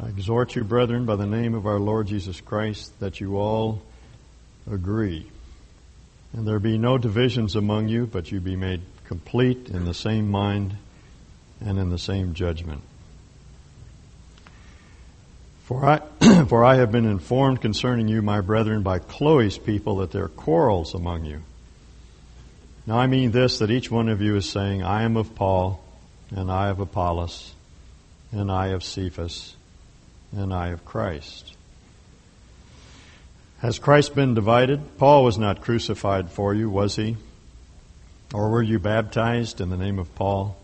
I exhort you, brethren, by the name of our Lord Jesus Christ, that you all agree. And there be no divisions among you, but you be made complete in the same mind and in the same judgment. For I, for I have been informed concerning you, my brethren, by Chloe's people, that there are quarrels among you. Now I mean this, that each one of you is saying, I am of Paul, and I of Apollos, and I of Cephas, and I of Christ. Has Christ been divided? Paul was not crucified for you, was he? Or were you baptized in the name of Paul?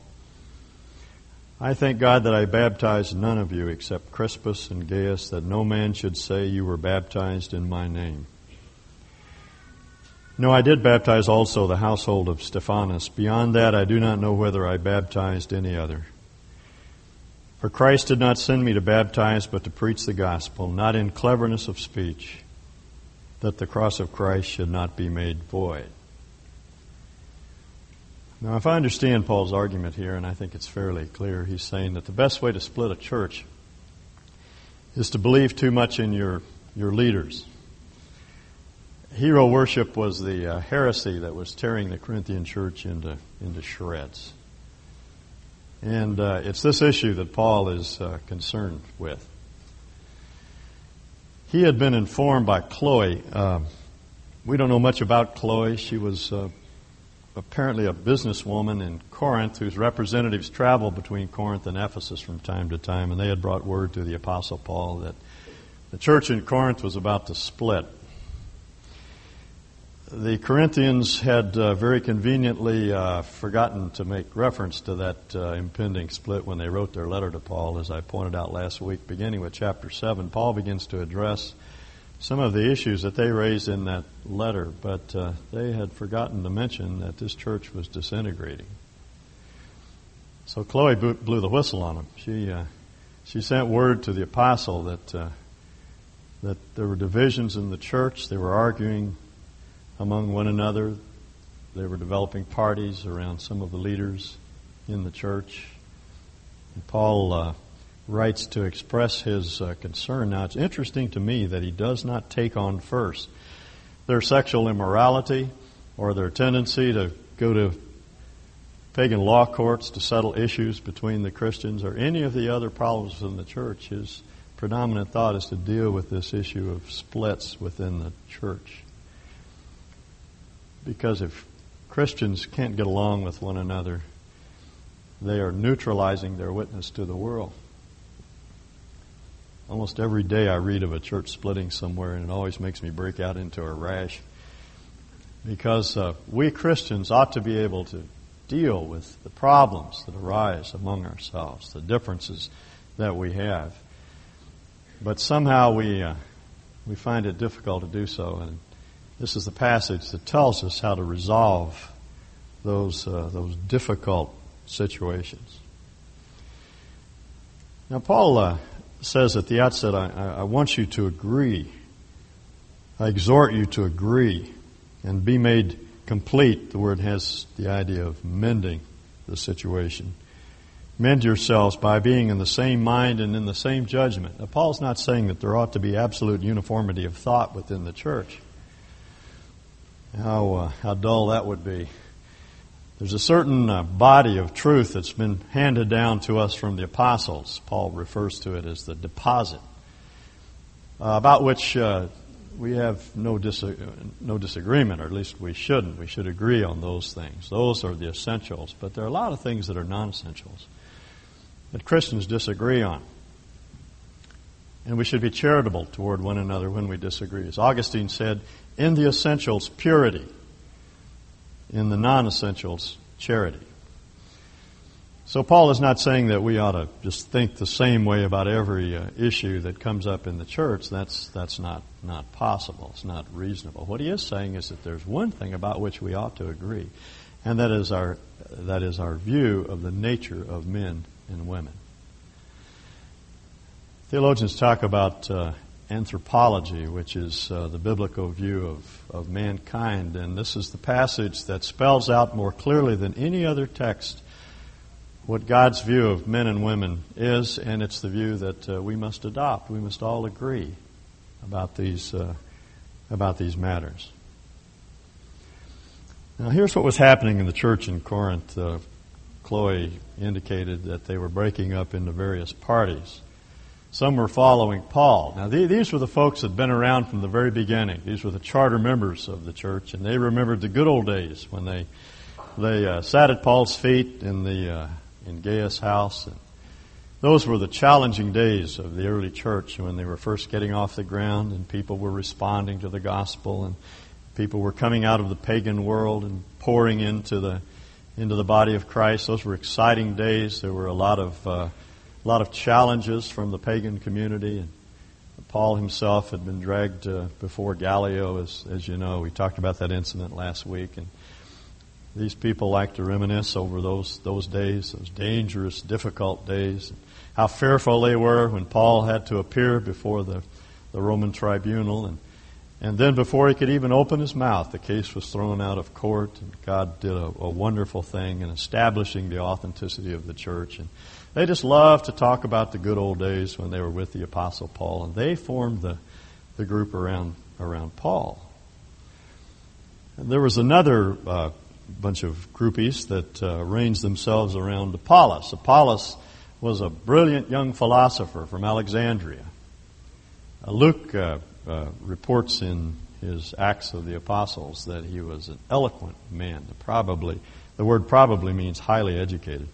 I thank God that I baptized none of you except Crispus and Gaius, that no man should say you were baptized in my name. No, I did baptize also the household of Stephanas. Beyond that, I do not know whether I baptized any other. For Christ did not send me to baptize, but to preach the gospel, not in cleverness of speech, that the cross of Christ should not be made void. Now, if I understand Paul's argument here, and I think it's fairly clear, he's saying that the best way to split a church is to believe too much in your, your leaders. Hero worship was the uh, heresy that was tearing the Corinthian church into, into shreds. And uh, it's this issue that Paul is uh, concerned with. He had been informed by Chloe. Um, we don't know much about Chloe. She was uh, apparently a businesswoman in Corinth whose representatives traveled between Corinth and Ephesus from time to time, and they had brought word to the Apostle Paul that the church in Corinth was about to split. The Corinthians had uh, very conveniently uh, forgotten to make reference to that uh, impending split when they wrote their letter to Paul, as I pointed out last week. Beginning with chapter 7, Paul begins to address some of the issues that they raised in that letter, but uh, they had forgotten to mention that this church was disintegrating. So Chloe blew the whistle on them. She uh, she sent word to the apostle that uh, that there were divisions in the church. They were arguing among one another. They were developing parties around some of the leaders in the church. And Paul uh, writes to express his uh, concern. Now, it's interesting to me that he does not take on first their sexual immorality or their tendency to go to pagan law courts to settle issues between the Christians or any of the other problems in the church. His predominant thought is to deal with this issue of splits within the church. Because if Christians can't get along with one another, they are neutralizing their witness to the world. Almost every day I read of a church splitting somewhere, and it always makes me break out into a rash. Because uh, we Christians ought to be able to deal with the problems that arise among ourselves, the differences that we have. But somehow we, uh, we find it difficult to do so. And this is the passage that tells us how to resolve those, uh, those difficult situations. Now, Paul uh, says at the outset, I, I want you to agree. I exhort you to agree and be made complete. The word has the idea of mending the situation. Mend yourselves by being in the same mind and in the same judgment. Now, Paul's not saying that there ought to be absolute uniformity of thought within the church. How, uh, how dull that would be. There's a certain uh, body of truth that's been handed down to us from the apostles. Paul refers to it as the deposit, uh, about which uh, we have no, dis- no disagreement, or at least we shouldn't. We should agree on those things. Those are the essentials, but there are a lot of things that are non essentials that Christians disagree on. And we should be charitable toward one another when we disagree. As Augustine said, in the essentials, purity in the non essentials, charity. So Paul is not saying that we ought to just think the same way about every uh, issue that comes up in the church. That's that's not not possible. It's not reasonable. What he is saying is that there's one thing about which we ought to agree, and that is our that is our view of the nature of men and women. Theologians talk about uh, anthropology, which is uh, the biblical view of, of mankind. And this is the passage that spells out more clearly than any other text what God's view of men and women is, and it's the view that uh, we must adopt. We must all agree about these uh, about these matters. Now, here's what was happening in the church in Corinth. Uh, Chloe indicated that they were breaking up into various parties. Some were following Paul. Now, these were the folks that had been around from the very beginning. These were the charter members of the church, and they remembered the good old days when they they uh, sat at Paul's feet in the uh, in Gaius' house. And those were the challenging days of the early church when they were first getting off the ground, and people were responding to the gospel, and people were coming out of the pagan world and pouring into the into the body of Christ. Those were exciting days. There were a lot of uh, a lot of challenges from the pagan community. And Paul himself had been dragged uh, before Gallio, as, as you know. We talked about that incident last week. And these people like to reminisce over those, those days, those dangerous, difficult days, how fearful they were when Paul had to appear before the, the Roman tribunal. And, and then before he could even open his mouth, the case was thrown out of court. And God did a, a wonderful thing in establishing the authenticity of the church. And they just loved to talk about the good old days when they were with the Apostle Paul, and they formed the, the group around, around Paul. And there was another uh, bunch of groupies that uh, arranged themselves around Apollos. Apollos was a brilliant young philosopher from Alexandria. Uh, Luke uh, uh, reports in his Acts of the Apostles that he was an eloquent man. Probably, the word probably means highly educated.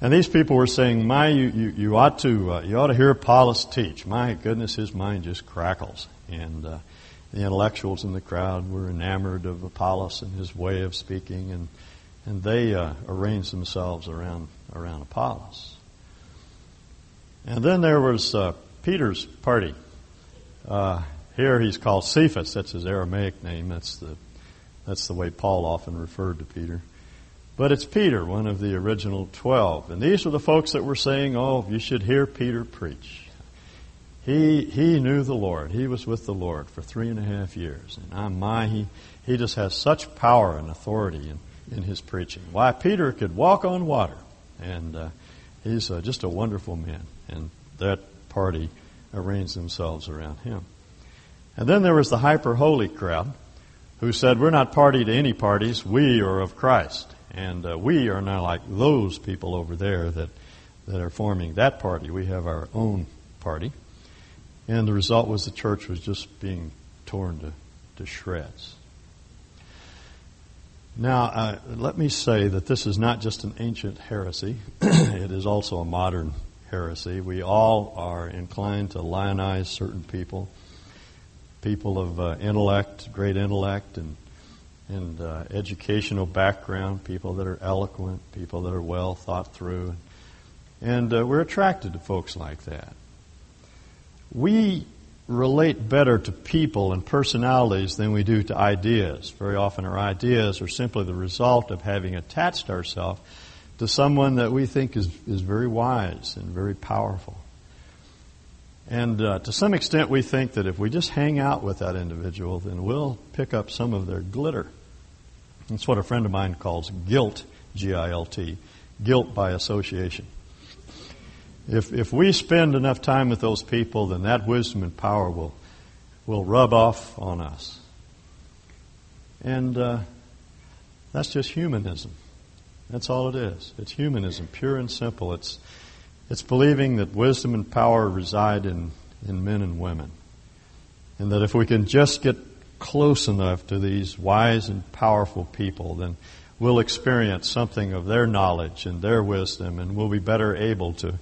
And these people were saying, "My, you, you, you ought to uh, you ought to hear Apollos teach. My goodness, his mind just crackles." And uh, the intellectuals in the crowd were enamored of Apollos and his way of speaking, and and they uh, arranged themselves around around Apollos. And then there was uh, Peter's party. Uh, here he's called Cephas. That's his Aramaic name. That's the that's the way Paul often referred to Peter. But it's Peter, one of the original twelve. And these are the folks that were saying, oh, you should hear Peter preach. He, he knew the Lord. He was with the Lord for three and a half years. And I'm my, he, he just has such power and authority in, in his preaching. Why, Peter could walk on water. And uh, he's uh, just a wonderful man. And that party arranged themselves around him. And then there was the hyper holy crowd who said, We're not party to any parties. We are of Christ. And uh, we are now like those people over there that, that are forming that party. We have our own party. And the result was the church was just being torn to, to shreds. Now, uh, let me say that this is not just an ancient heresy, it is also a modern heresy. We all are inclined to lionize certain people, people of uh, intellect, great intellect, and and uh, educational background, people that are eloquent, people that are well thought through. And uh, we're attracted to folks like that. We relate better to people and personalities than we do to ideas. Very often our ideas are simply the result of having attached ourselves to someone that we think is, is very wise and very powerful. And uh, to some extent, we think that if we just hang out with that individual, then we'll pick up some of their glitter. That's what a friend of mine calls guilt, G I L T, guilt by association. If, if we spend enough time with those people, then that wisdom and power will, will rub off on us. And uh, that's just humanism. That's all it is. It's humanism, pure and simple. It's, it's believing that wisdom and power reside in, in men and women. And that if we can just get close enough to these wise and powerful people, then we'll experience something of their knowledge and their wisdom, and we'll be better able to,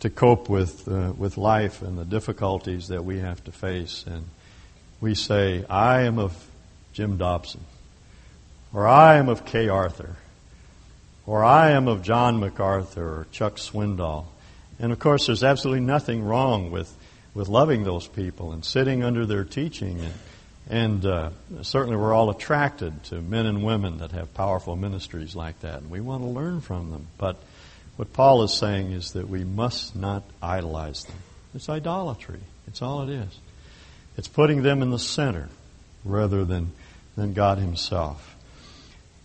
to cope with, uh, with life and the difficulties that we have to face. And we say, I am of Jim Dobson, or I am of Kay Arthur, or I am of John MacArthur or Chuck Swindoll. And of course, there's absolutely nothing wrong with, with loving those people and sitting under their teaching and, and uh, certainly we're all attracted to men and women that have powerful ministries like that, and we want to learn from them. But what Paul is saying is that we must not idolize them. It's idolatry. It's all it is. It's putting them in the center rather than, than God Himself.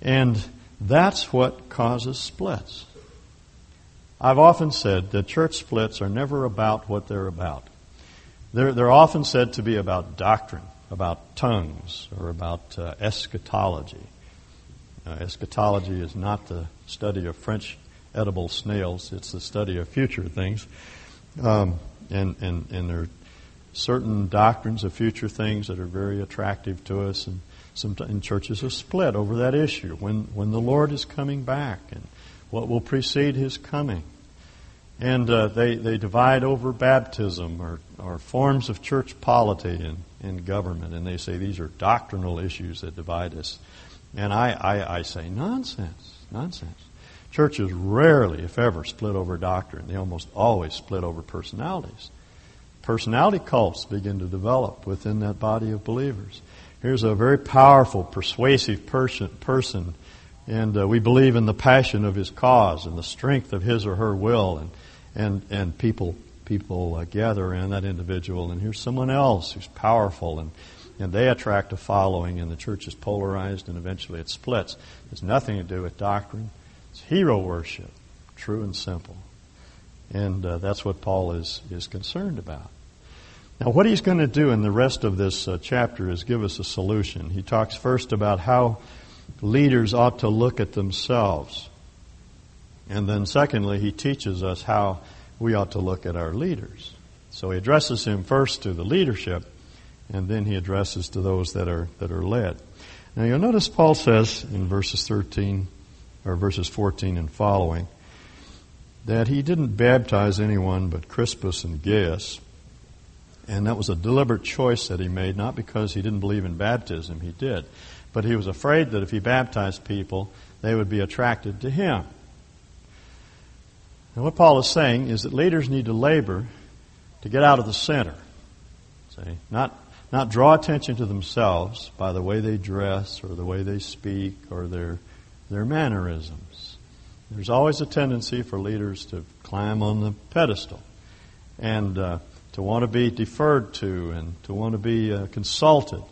And that's what causes splits. I've often said that church splits are never about what they're about. They're, they're often said to be about doctrine, about tongues, or about uh, eschatology. Uh, eschatology is not the study of French edible snails, it's the study of future things. Um, and, and, and there are certain doctrines of future things that are very attractive to us, and sometimes churches are split over that issue when, when the Lord is coming back and what will precede his coming. And uh, they, they divide over baptism or, or forms of church polity and, and government, and they say these are doctrinal issues that divide us. And I, I, I say, nonsense, nonsense. Churches rarely, if ever, split over doctrine. They almost always split over personalities. Personality cults begin to develop within that body of believers. Here's a very powerful, persuasive person, person and uh, we believe in the passion of his cause and the strength of his or her will, and and and people people uh, gather around that individual. And here's someone else who's powerful, and and they attract a following, and the church is polarized, and eventually it splits. It's nothing to do with doctrine. It's hero worship, true and simple, and uh, that's what Paul is is concerned about. Now, what he's going to do in the rest of this uh, chapter is give us a solution. He talks first about how leaders ought to look at themselves. And then, secondly, he teaches us how we ought to look at our leaders. So he addresses him first to the leadership, and then he addresses to those that are, that are led. Now, you'll notice Paul says in verses 13, or verses 14 and following, that he didn't baptize anyone but Crispus and Gaius and that was a deliberate choice that he made, not because he didn't believe in baptism, he did. But he was afraid that if he baptized people, they would be attracted to him. And what Paul is saying is that leaders need to labor to get out of the center. See? Not, not draw attention to themselves by the way they dress or the way they speak or their, their mannerisms. There's always a tendency for leaders to climb on the pedestal. And uh, to want to be deferred to and to want to be uh, consulted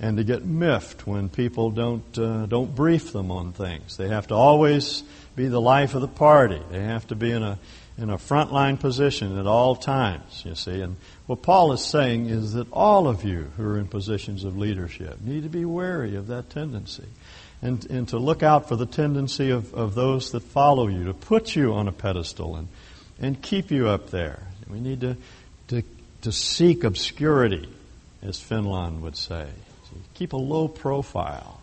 and to get miffed when people don't uh, don't brief them on things. They have to always be the life of the party. They have to be in a in a frontline position at all times, you see. And what Paul is saying is that all of you who are in positions of leadership need to be wary of that tendency. And, and to look out for the tendency of, of those that follow you, to put you on a pedestal and, and keep you up there. We need to to, to seek obscurity, as Fenelon would say. Keep a low profile.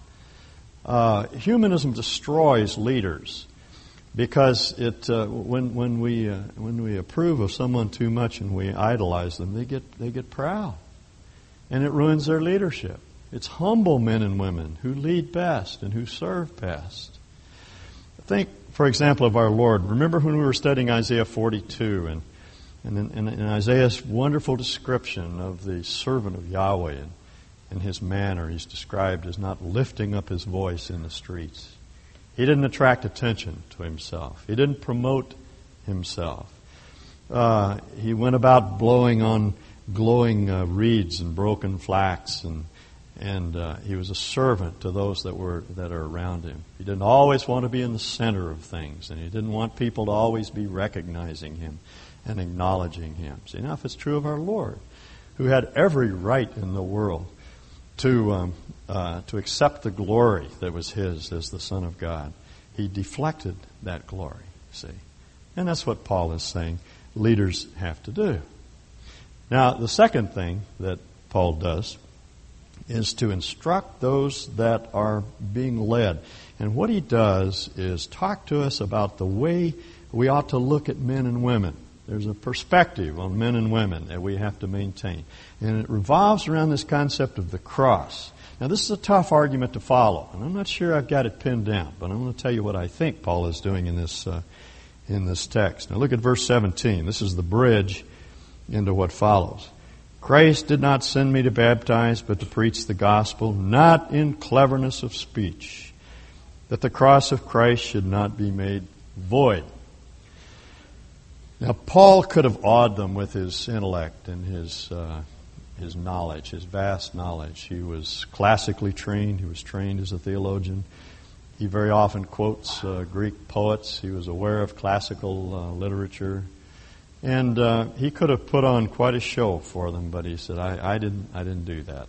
Uh, humanism destroys leaders because it uh, when when we uh, when we approve of someone too much and we idolize them, they get they get proud, and it ruins their leadership. It's humble men and women who lead best and who serve best. Think, for example, of our Lord. Remember when we were studying Isaiah 42 and and in, Isaiah's wonderful description of the servant of Yahweh and, and his manner, he's described as not lifting up his voice in the streets. He didn't attract attention to himself. He didn't promote himself. Uh, he went about blowing on glowing uh, reeds and broken flax, and and uh, he was a servant to those that were that are around him. He didn't always want to be in the center of things, and he didn't want people to always be recognizing him and acknowledging Him. See, now if it's true of our Lord, who had every right in the world to, um, uh, to accept the glory that was His as the Son of God, He deflected that glory, see. And that's what Paul is saying leaders have to do. Now, the second thing that Paul does is to instruct those that are being led. And what he does is talk to us about the way we ought to look at men and women. There's a perspective on men and women that we have to maintain. And it revolves around this concept of the cross. Now, this is a tough argument to follow, and I'm not sure I've got it pinned down, but I'm going to tell you what I think Paul is doing in this, uh, in this text. Now, look at verse 17. This is the bridge into what follows. Christ did not send me to baptize, but to preach the gospel, not in cleverness of speech, that the cross of Christ should not be made void. Now, Paul could have awed them with his intellect and his, uh, his knowledge, his vast knowledge. He was classically trained, he was trained as a theologian. he very often quotes uh, Greek poets. He was aware of classical uh, literature. And uh, he could have put on quite a show for them, but he said, I, I didn't, I didn't do that.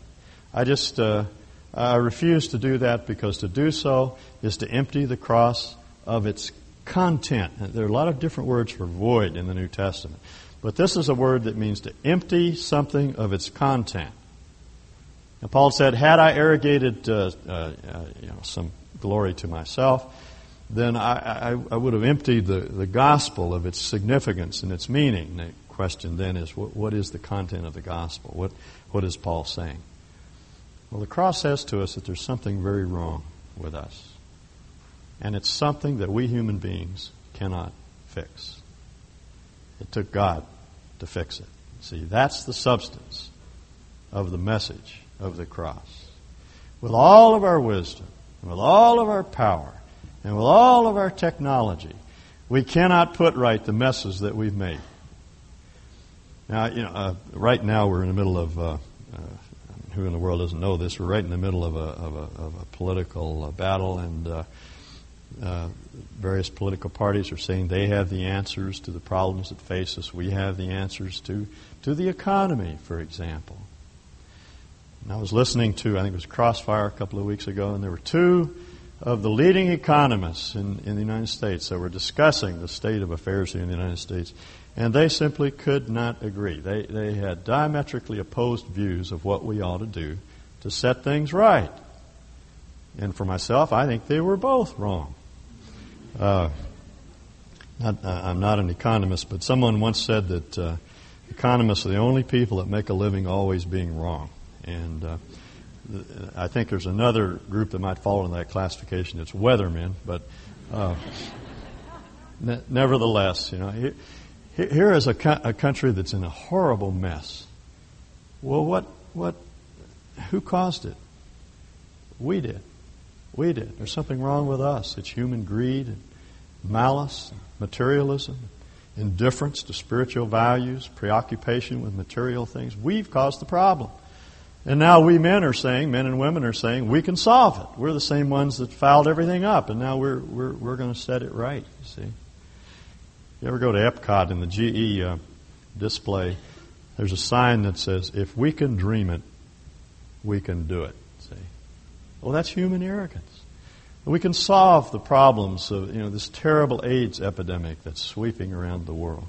I just uh, I refuse to do that because to do so is to empty the cross of its content. There are a lot of different words for void in the New Testament. But this is a word that means to empty something of its content. And Paul said, had I arrogated uh, uh, you know, some glory to myself, then I, I, I, would have emptied the, the gospel of its significance and its meaning. The question then is, what, what is the content of the gospel? What, what is Paul saying? Well, the cross says to us that there's something very wrong with us. And it's something that we human beings cannot fix. It took God to fix it. See, that's the substance of the message of the cross. With all of our wisdom, with all of our power, and with all of our technology, we cannot put right the messes that we've made. Now, you know, uh, right now we're in the middle of, uh, uh, who in the world doesn't know this, we're right in the middle of a, of a, of a political uh, battle, and uh, various political parties are saying they have the answers to the problems that face us. We have the answers to, to the economy, for example. And I was listening to, I think it was Crossfire a couple of weeks ago, and there were two of the leading economists in, in the United States that were discussing the state of affairs in the United States, and they simply could not agree. They, they had diametrically opposed views of what we ought to do to set things right. And for myself, I think they were both wrong. Uh, not, uh, I'm not an economist, but someone once said that uh, economists are the only people that make a living always being wrong. And uh, I think there's another group that might fall in that classification. It's weathermen, but uh, ne- nevertheless, you know, here, here is a, co- a country that's in a horrible mess. Well, what, what, who caused it? We did. We did. There's something wrong with us. It's human greed, and malice, and materialism, indifference to spiritual values, preoccupation with material things. We've caused the problem. And now we men are saying, men and women are saying, we can solve it. We're the same ones that fouled everything up, and now we're, we're, we're going to set it right, you see. You ever go to Epcot in the GE uh, display, there's a sign that says, if we can dream it, we can do it. Well, that's human arrogance. We can solve the problems of you know, this terrible AIDS epidemic that's sweeping around the world.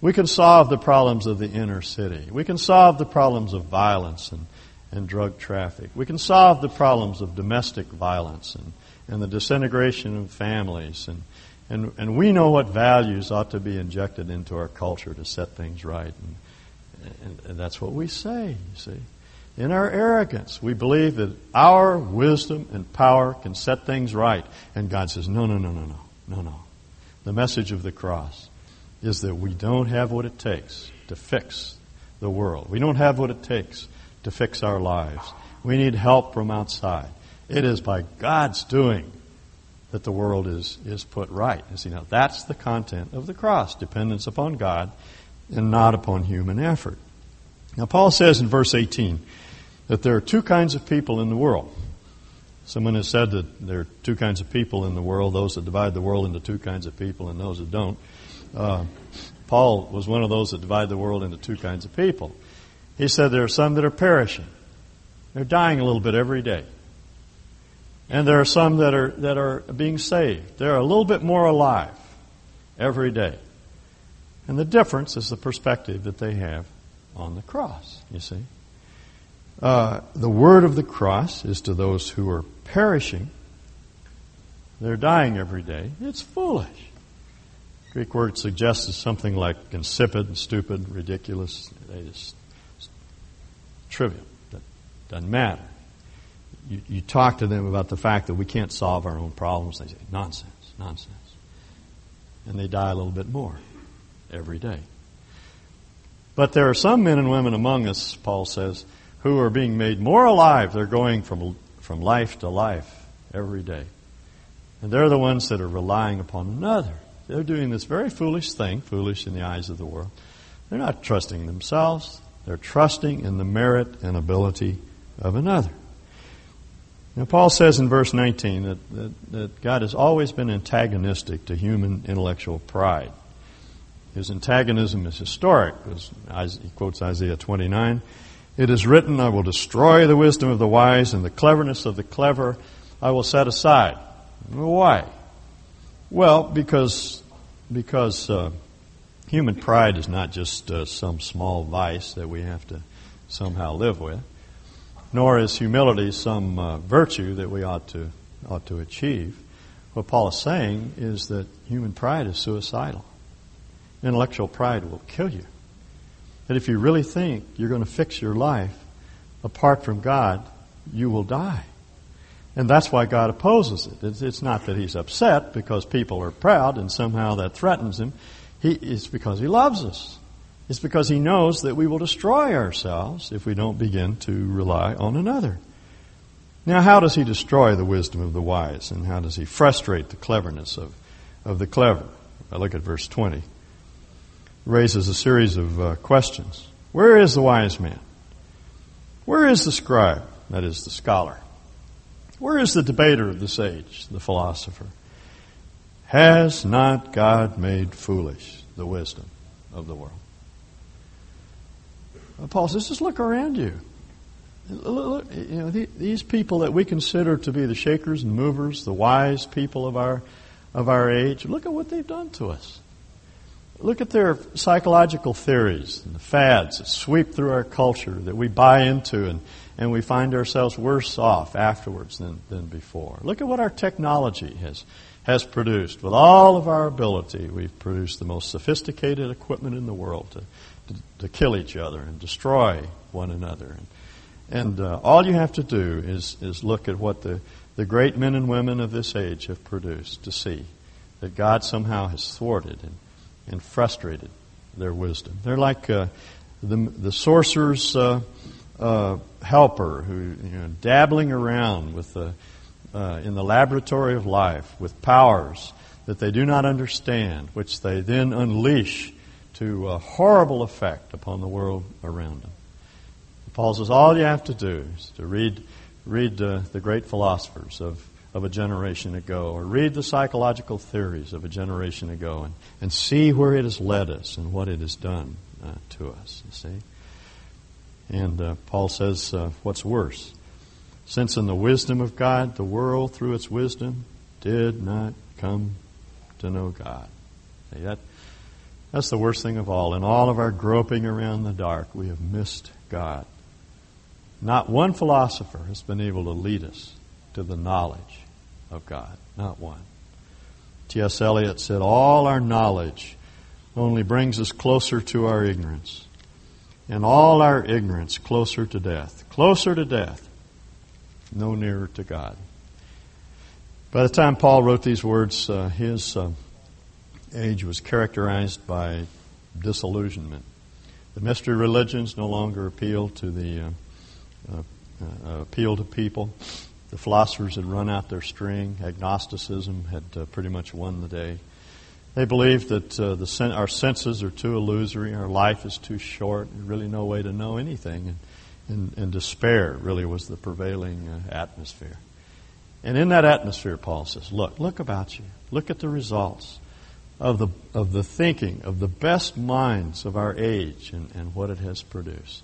We can solve the problems of the inner city. We can solve the problems of violence and, and drug traffic. We can solve the problems of domestic violence and, and the disintegration of families. And, and, and we know what values ought to be injected into our culture to set things right. And, and, and that's what we say, you see. In our arrogance, we believe that our wisdom and power can set things right. And God says, no, no, no, no, no, no, no. The message of the cross is that we don't have what it takes to fix the world. We don't have what it takes to fix our lives. We need help from outside. It is by God's doing that the world is, is put right. You see, now that's the content of the cross dependence upon God and not upon human effort. Now, Paul says in verse 18 that there are two kinds of people in the world. Someone has said that there are two kinds of people in the world those that divide the world into two kinds of people and those that don't. Uh, Paul was one of those that divide the world into two kinds of people. He said there are some that are perishing. They're dying a little bit every day. And there are some that are, that are being saved. They're a little bit more alive every day. And the difference is the perspective that they have on the cross, you see. Uh, the word of the cross is to those who are perishing. They're dying every day. It's foolish. Greek word suggests something like insipid, stupid, ridiculous. Just trivial. That doesn't matter. You, you talk to them about the fact that we can't solve our own problems. They say, nonsense, nonsense. And they die a little bit more every day. But there are some men and women among us, Paul says, who are being made more alive. They're going from, from life to life every day. And they're the ones that are relying upon another. They're doing this very foolish thing, foolish in the eyes of the world. They're not trusting themselves, they're trusting in the merit and ability of another. Now, Paul says in verse 19 that, that, that, God has always been antagonistic to human intellectual pride. His antagonism is historic. He quotes Isaiah 29. It is written, I will destroy the wisdom of the wise and the cleverness of the clever I will set aside. Why? Well, because, because uh, human pride is not just uh, some small vice that we have to somehow live with nor is humility some uh, virtue that we ought to, ought to achieve. What Paul is saying is that human pride is suicidal. Intellectual pride will kill you. That if you really think you're going to fix your life apart from God, you will die. And that's why God opposes it. It's, not that he's upset because people are proud and somehow that threatens him. He, it's because he loves us. It's because he knows that we will destroy ourselves if we don't begin to rely on another. Now, how does he destroy the wisdom of the wise, and how does he frustrate the cleverness of, of the clever? I look at verse 20. Raises a series of uh, questions. Where is the wise man? Where is the scribe, that is, the scholar? Where is the debater of this age, the philosopher? Has not God made foolish the wisdom of the world? Paul says, just look around you. Look, you know, these people that we consider to be the shakers and movers, the wise people of our, of our age, look at what they've done to us. Look at their psychological theories and the fads that sweep through our culture that we buy into and, and we find ourselves worse off afterwards than, than before. Look at what our technology has, has produced. With all of our ability, we've produced the most sophisticated equipment in the world to, to, to kill each other and destroy one another. And, and uh, all you have to do is, is look at what the, the great men and women of this age have produced to see that God somehow has thwarted and, and frustrated their wisdom. They're like uh, the, the sorcerer's uh, uh, helper who, you know, dabbling around with the, uh, in the laboratory of life with powers that they do not understand, which they then unleash to a horrible effect upon the world around them. Paul says all you have to do is to read, read uh, the great philosophers of, of a generation ago, or read the psychological theories of a generation ago, and, and see where it has led us and what it has done uh, to us. You see? And uh, Paul says, uh, what's worse? Since in the wisdom of God, the world, through its wisdom, did not come to know God. See, that, that's the worst thing of all. In all of our groping around the dark, we have missed God. Not one philosopher has been able to lead us to the knowledge of God. Not one. T.S. Eliot said, All our knowledge only brings us closer to our ignorance, and all our ignorance closer to death. Closer to death, no nearer to God. By the time Paul wrote these words, uh, his. Uh, age was characterized by disillusionment. The mystery religions no longer appeal to the uh, uh, uh, appeal to people. The philosophers had run out their string. Agnosticism had uh, pretty much won the day. They believed that uh, the sen- our senses are too illusory, our life is too short, really no way to know anything, and, and, and despair really was the prevailing uh, atmosphere. And in that atmosphere, Paul says, "Look, look about you. Look at the results of the, of the thinking of the best minds of our age and, and what it has produced.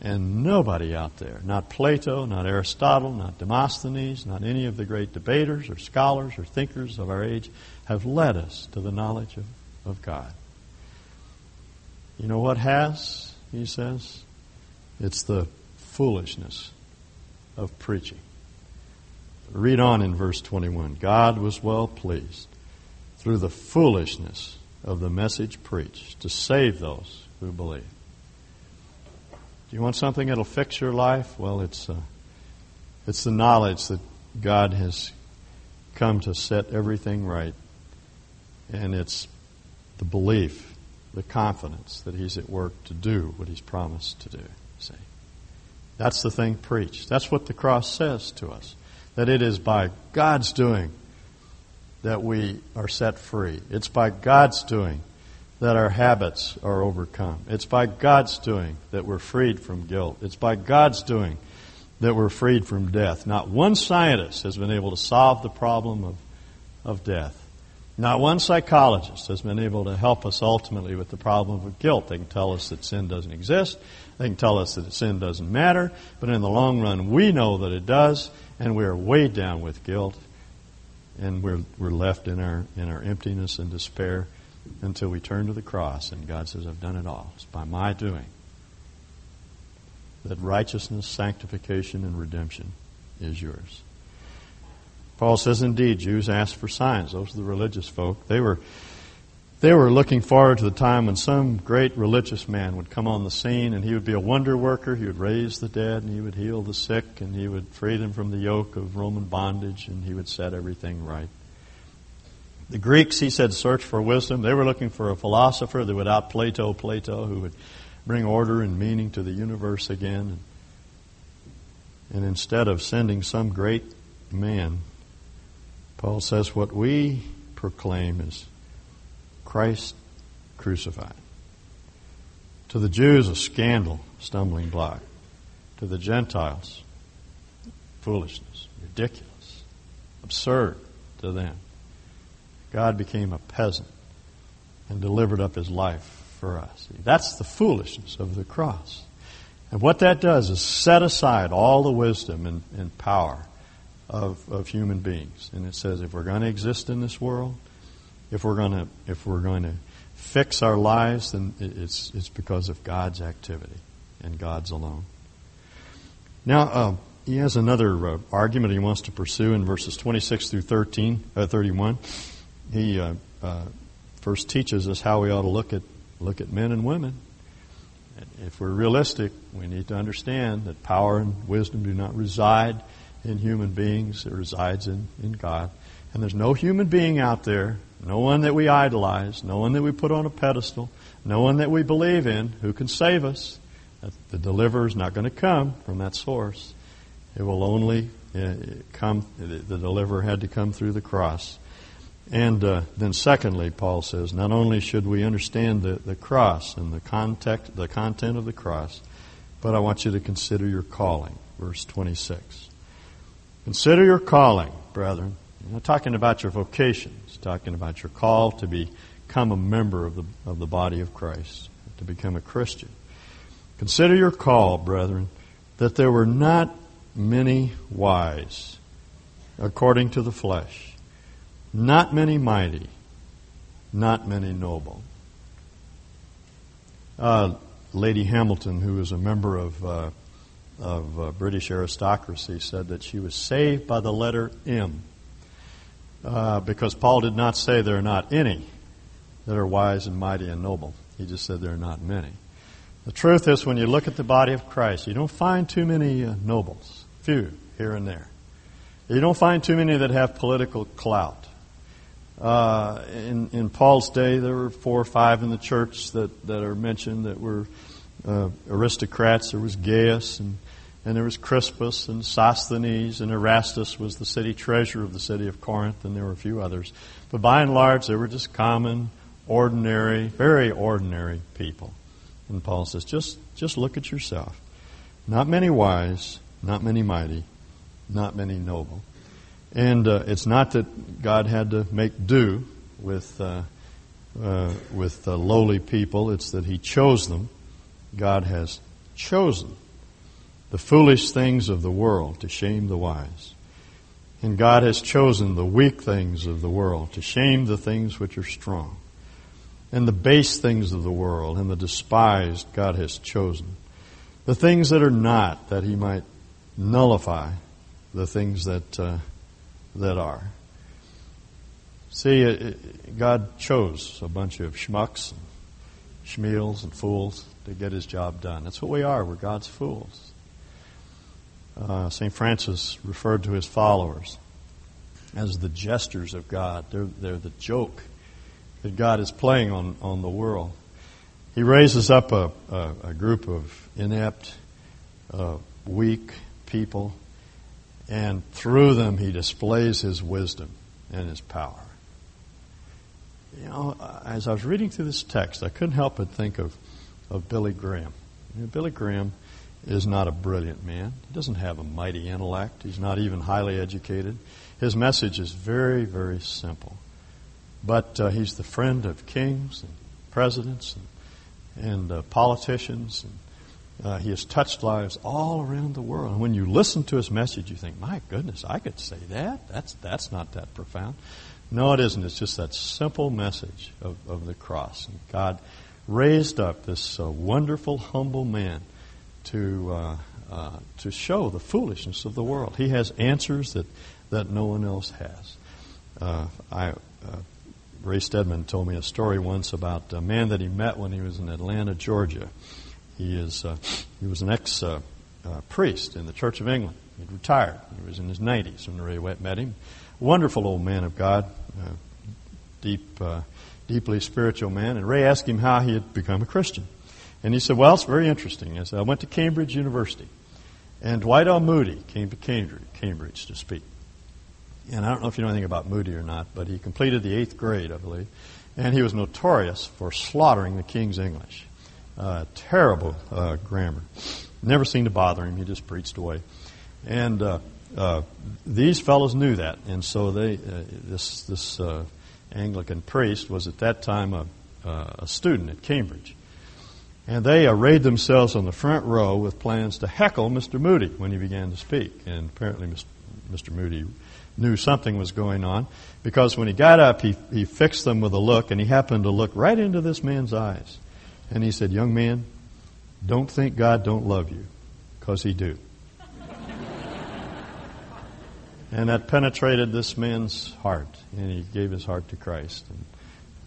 And nobody out there, not Plato, not Aristotle, not Demosthenes, not any of the great debaters or scholars or thinkers of our age, have led us to the knowledge of, of God. You know what has, he says? It's the foolishness of preaching. Read on in verse 21. God was well pleased through the foolishness of the message preached to save those who believe. Do you want something that'll fix your life? Well, it's, uh, it's the knowledge that God has come to set everything right. And it's the belief, the confidence that He's at work to do what He's promised to do. See? That's the thing preached. That's what the cross says to us. That it is by God's doing that we are set free. It's by God's doing that our habits are overcome. It's by God's doing that we're freed from guilt. It's by God's doing that we're freed from death. Not one scientist has been able to solve the problem of, of death. Not one psychologist has been able to help us ultimately with the problem of guilt. They can tell us that sin doesn't exist. They can tell us that sin doesn't matter. But in the long run, we know that it does, and we are weighed down with guilt, and we're, we're left in our, in our emptiness and despair until we turn to the cross, and God says, I've done it all. It's by my doing that righteousness, sanctification, and redemption is yours. Paul says, indeed, Jews asked for signs. Those are the religious folk. They were, they were looking forward to the time when some great religious man would come on the scene and he would be a wonder worker. He would raise the dead and he would heal the sick and he would free them from the yoke of Roman bondage and he would set everything right. The Greeks, he said, search for wisdom. They were looking for a philosopher that would out Plato Plato, who would bring order and meaning to the universe again. And instead of sending some great man, Paul says what we proclaim is Christ crucified. To the Jews, a scandal, stumbling block. To the Gentiles, foolishness, ridiculous, absurd to them. God became a peasant and delivered up his life for us. That's the foolishness of the cross. And what that does is set aside all the wisdom and, and power of, of human beings. And it says if we're going to exist in this world, if we're going to if we're going to fix our lives, then it's it's because of God's activity and God's alone. Now uh, he has another uh, argument he wants to pursue in verses 26 through 13, uh, 31. He uh, uh, first teaches us how we ought to look at look at men and women. If we're realistic, we need to understand that power and wisdom do not reside in human beings, it resides in, in God. And there's no human being out there, no one that we idolize, no one that we put on a pedestal, no one that we believe in who can save us. The deliverer is not going to come from that source. It will only uh, come, the deliverer had to come through the cross. And uh, then, secondly, Paul says, not only should we understand the, the cross and the context, the content of the cross, but I want you to consider your calling. Verse 26. Consider your calling, brethren. I'm not talking about your vocation. Talking about your call to become a member of the, of the body of Christ, to become a Christian. Consider your call, brethren, that there were not many wise according to the flesh, not many mighty, not many noble. Uh, Lady Hamilton, who was a member of uh, of uh, British aristocracy said that she was saved by the letter M. Uh, because Paul did not say there are not any that are wise and mighty and noble. He just said there are not many. The truth is, when you look at the body of Christ, you don't find too many uh, nobles, few here and there. You don't find too many that have political clout. Uh, in, in Paul's day, there were four or five in the church that, that are mentioned that were uh, aristocrats. There was Gaius and and there was Crispus and Sosthenes, and Erastus was the city treasurer of the city of Corinth, and there were a few others. But by and large, they were just common, ordinary, very ordinary people. And Paul says, just, just look at yourself. Not many wise, not many mighty, not many noble. And uh, it's not that God had to make do with, uh, uh, with lowly people, it's that He chose them. God has chosen the foolish things of the world to shame the wise. And God has chosen the weak things of the world to shame the things which are strong. And the base things of the world and the despised God has chosen. The things that are not, that He might nullify the things that, uh, that are. See, it, God chose a bunch of schmucks and schmeals and fools to get His job done. That's what we are. We're God's fools uh, St. Francis referred to his followers as the jesters of God. They're, they're the joke that God is playing on, on the world. He raises up a, a, a group of inept, uh, weak people, and through them he displays his wisdom and his power. You know, as I was reading through this text, I couldn't help but think of, of Billy Graham. You know, Billy Graham is not a brilliant man. He doesn't have a mighty intellect. He's not even highly educated. His message is very, very simple. But uh, he's the friend of kings and presidents and, and uh, politicians. And, uh, he has touched lives all around the world. And when you listen to his message, you think, my goodness, I could say that? That's, that's not that profound. No, it isn't. It's just that simple message of, of the cross. And God raised up this uh, wonderful, humble man to, uh, uh, to show the foolishness of the world. He has answers that, that no one else has. Uh, I, uh, Ray Stedman told me a story once about a man that he met when he was in Atlanta, Georgia. He, is, uh, he was an ex priest in the Church of England. He'd retired. He was in his 90s when Ray met him wonderful old man of God, uh, deep, uh, deeply spiritual man. And Ray asked him how he had become a Christian. And he said, Well, it's very interesting. I said, I went to Cambridge University, and Dwight L. Moody came to Cambridge to speak. And I don't know if you know anything about Moody or not, but he completed the eighth grade, I believe. And he was notorious for slaughtering the King's English. Uh, terrible uh, grammar. Never seemed to bother him. He just preached away. And uh, uh, these fellows knew that, and so they uh, this this uh, Anglican priest was at that time a, a student at Cambridge, and they arrayed themselves on the front row with plans to heckle Mr. Moody when he began to speak. And apparently, Mr. Moody knew something was going on because when he got up, he he fixed them with a look, and he happened to look right into this man's eyes, and he said, "Young man, don't think God don't love you, because He do." And that penetrated this man's heart, and he gave his heart to Christ. And,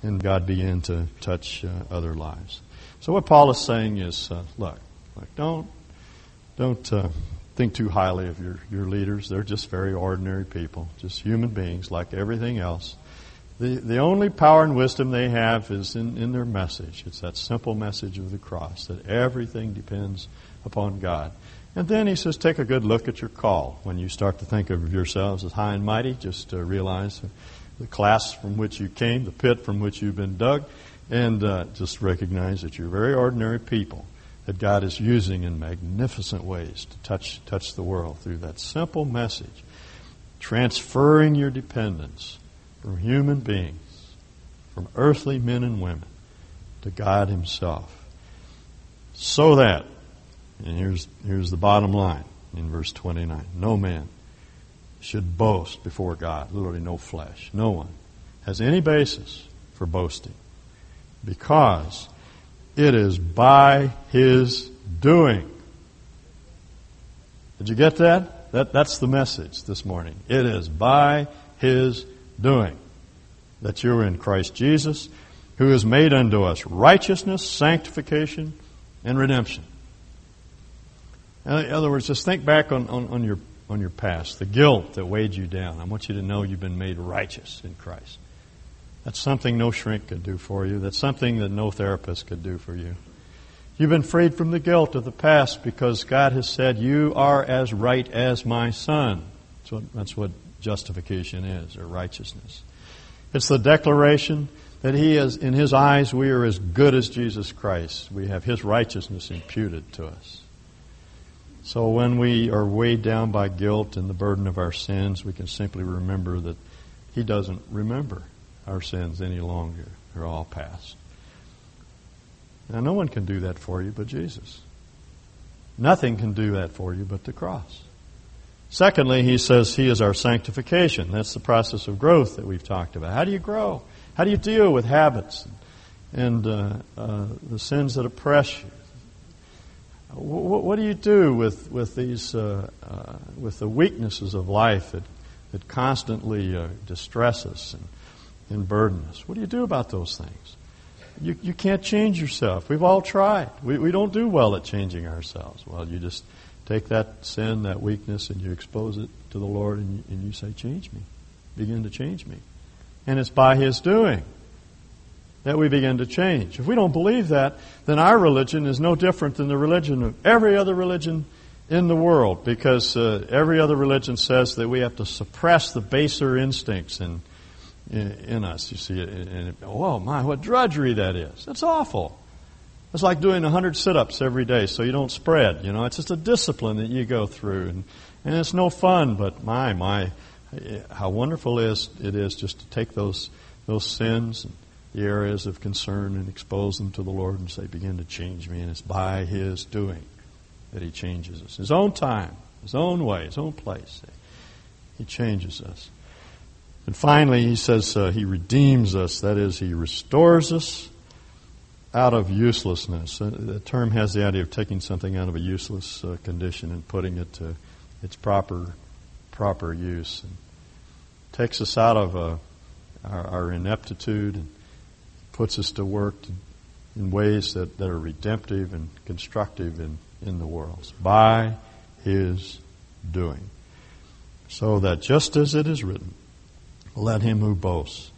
and God began to touch uh, other lives. So what Paul is saying is, uh, look, look, don't don't uh, think too highly of your, your leaders. They're just very ordinary people, just human beings like everything else. The, the only power and wisdom they have is in, in their message. It's that simple message of the cross that everything depends upon God. And then he says, take a good look at your call. When you start to think of yourselves as high and mighty, just uh, realize the class from which you came, the pit from which you've been dug, and uh, just recognize that you're very ordinary people that God is using in magnificent ways to touch, touch the world through that simple message, transferring your dependence from human beings, from earthly men and women, to God Himself. So that and here's, here's the bottom line in verse 29. No man should boast before God. Literally, no flesh. No one has any basis for boasting because it is by his doing. Did you get that? that that's the message this morning. It is by his doing that you're in Christ Jesus, who has made unto us righteousness, sanctification, and redemption. In other words, just think back on, on, on, your, on your past, the guilt that weighed you down. I want you to know you've been made righteous in Christ. That's something no shrink could do for you. That's something that no therapist could do for you. You've been freed from the guilt of the past because God has said, You are as right as my son. What, that's what justification is, or righteousness. It's the declaration that He is, in His eyes, we are as good as Jesus Christ. We have His righteousness imputed to us. So when we are weighed down by guilt and the burden of our sins, we can simply remember that He doesn't remember our sins any longer. They're all past. Now, no one can do that for you but Jesus. Nothing can do that for you but the cross. Secondly, he says he is our sanctification. That's the process of growth that we've talked about. How do you grow? How do you deal with habits and uh, uh, the sins that oppress you? What, what do you do with with these uh, uh, with the weaknesses of life that that constantly uh, distress us and, and burden us? What do you do about those things? You you can't change yourself. We've all tried. We we don't do well at changing ourselves. Well, you just take that sin, that weakness, and you expose it to the Lord, and you, and you say, "Change me, begin to change me," and it's by His doing that we begin to change. If we don't believe that, then our religion is no different than the religion of every other religion in the world because uh, every other religion says that we have to suppress the baser instincts in, in, in us. You see, and, oh my, what drudgery that is. That's awful. It's like doing 100 sit ups every day so you don't spread. You know, it's just a discipline that you go through. And, and it's no fun, but my, my, how wonderful is, it is just to take those, those sins and the areas of concern and expose them to the Lord and say, begin to change me. And it's by His doing that He changes us. His own time, His own way, His own place. He changes us. And finally, He says uh, He redeems us. That is, He restores us out of uselessness. Uh, the term has the idea of taking something out of a useless uh, condition and putting it to its proper proper use. And takes us out of uh, our, our, ineptitude and puts us to work in ways that, that are redemptive and constructive in, in the world by His doing. So that just as it is written, let him who boasts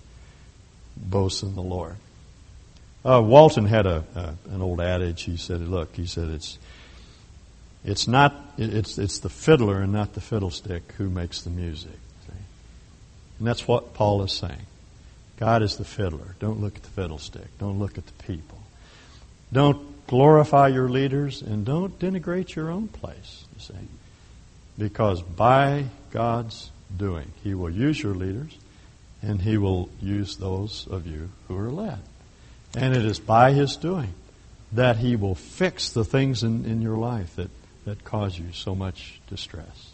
boast in the Lord. Uh, Walton had a, a, an old adage. He said, "Look," he said, "it's it's not it's it's the fiddler and not the fiddlestick who makes the music." See? And that's what Paul is saying. God is the fiddler. Don't look at the fiddlestick. Don't look at the people. Don't glorify your leaders and don't denigrate your own place. You see, because by God's doing, He will use your leaders, and He will use those of you who are led. And it is by His doing that He will fix the things in, in your life that, that cause you so much distress.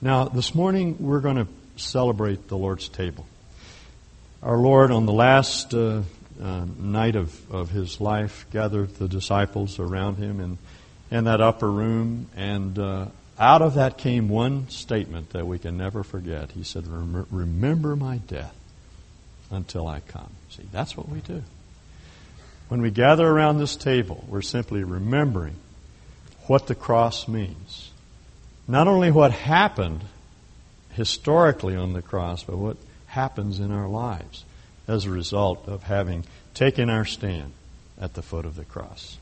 Now, this morning we're going to celebrate the Lord's table. Our Lord, on the last uh, uh, night of, of His life, gathered the disciples around Him in, in that upper room, and uh, out of that came one statement that we can never forget. He said, Remember my death until I come. See, that's what we do. When we gather around this table, we're simply remembering what the cross means. Not only what happened historically on the cross, but what happens in our lives as a result of having taken our stand at the foot of the cross.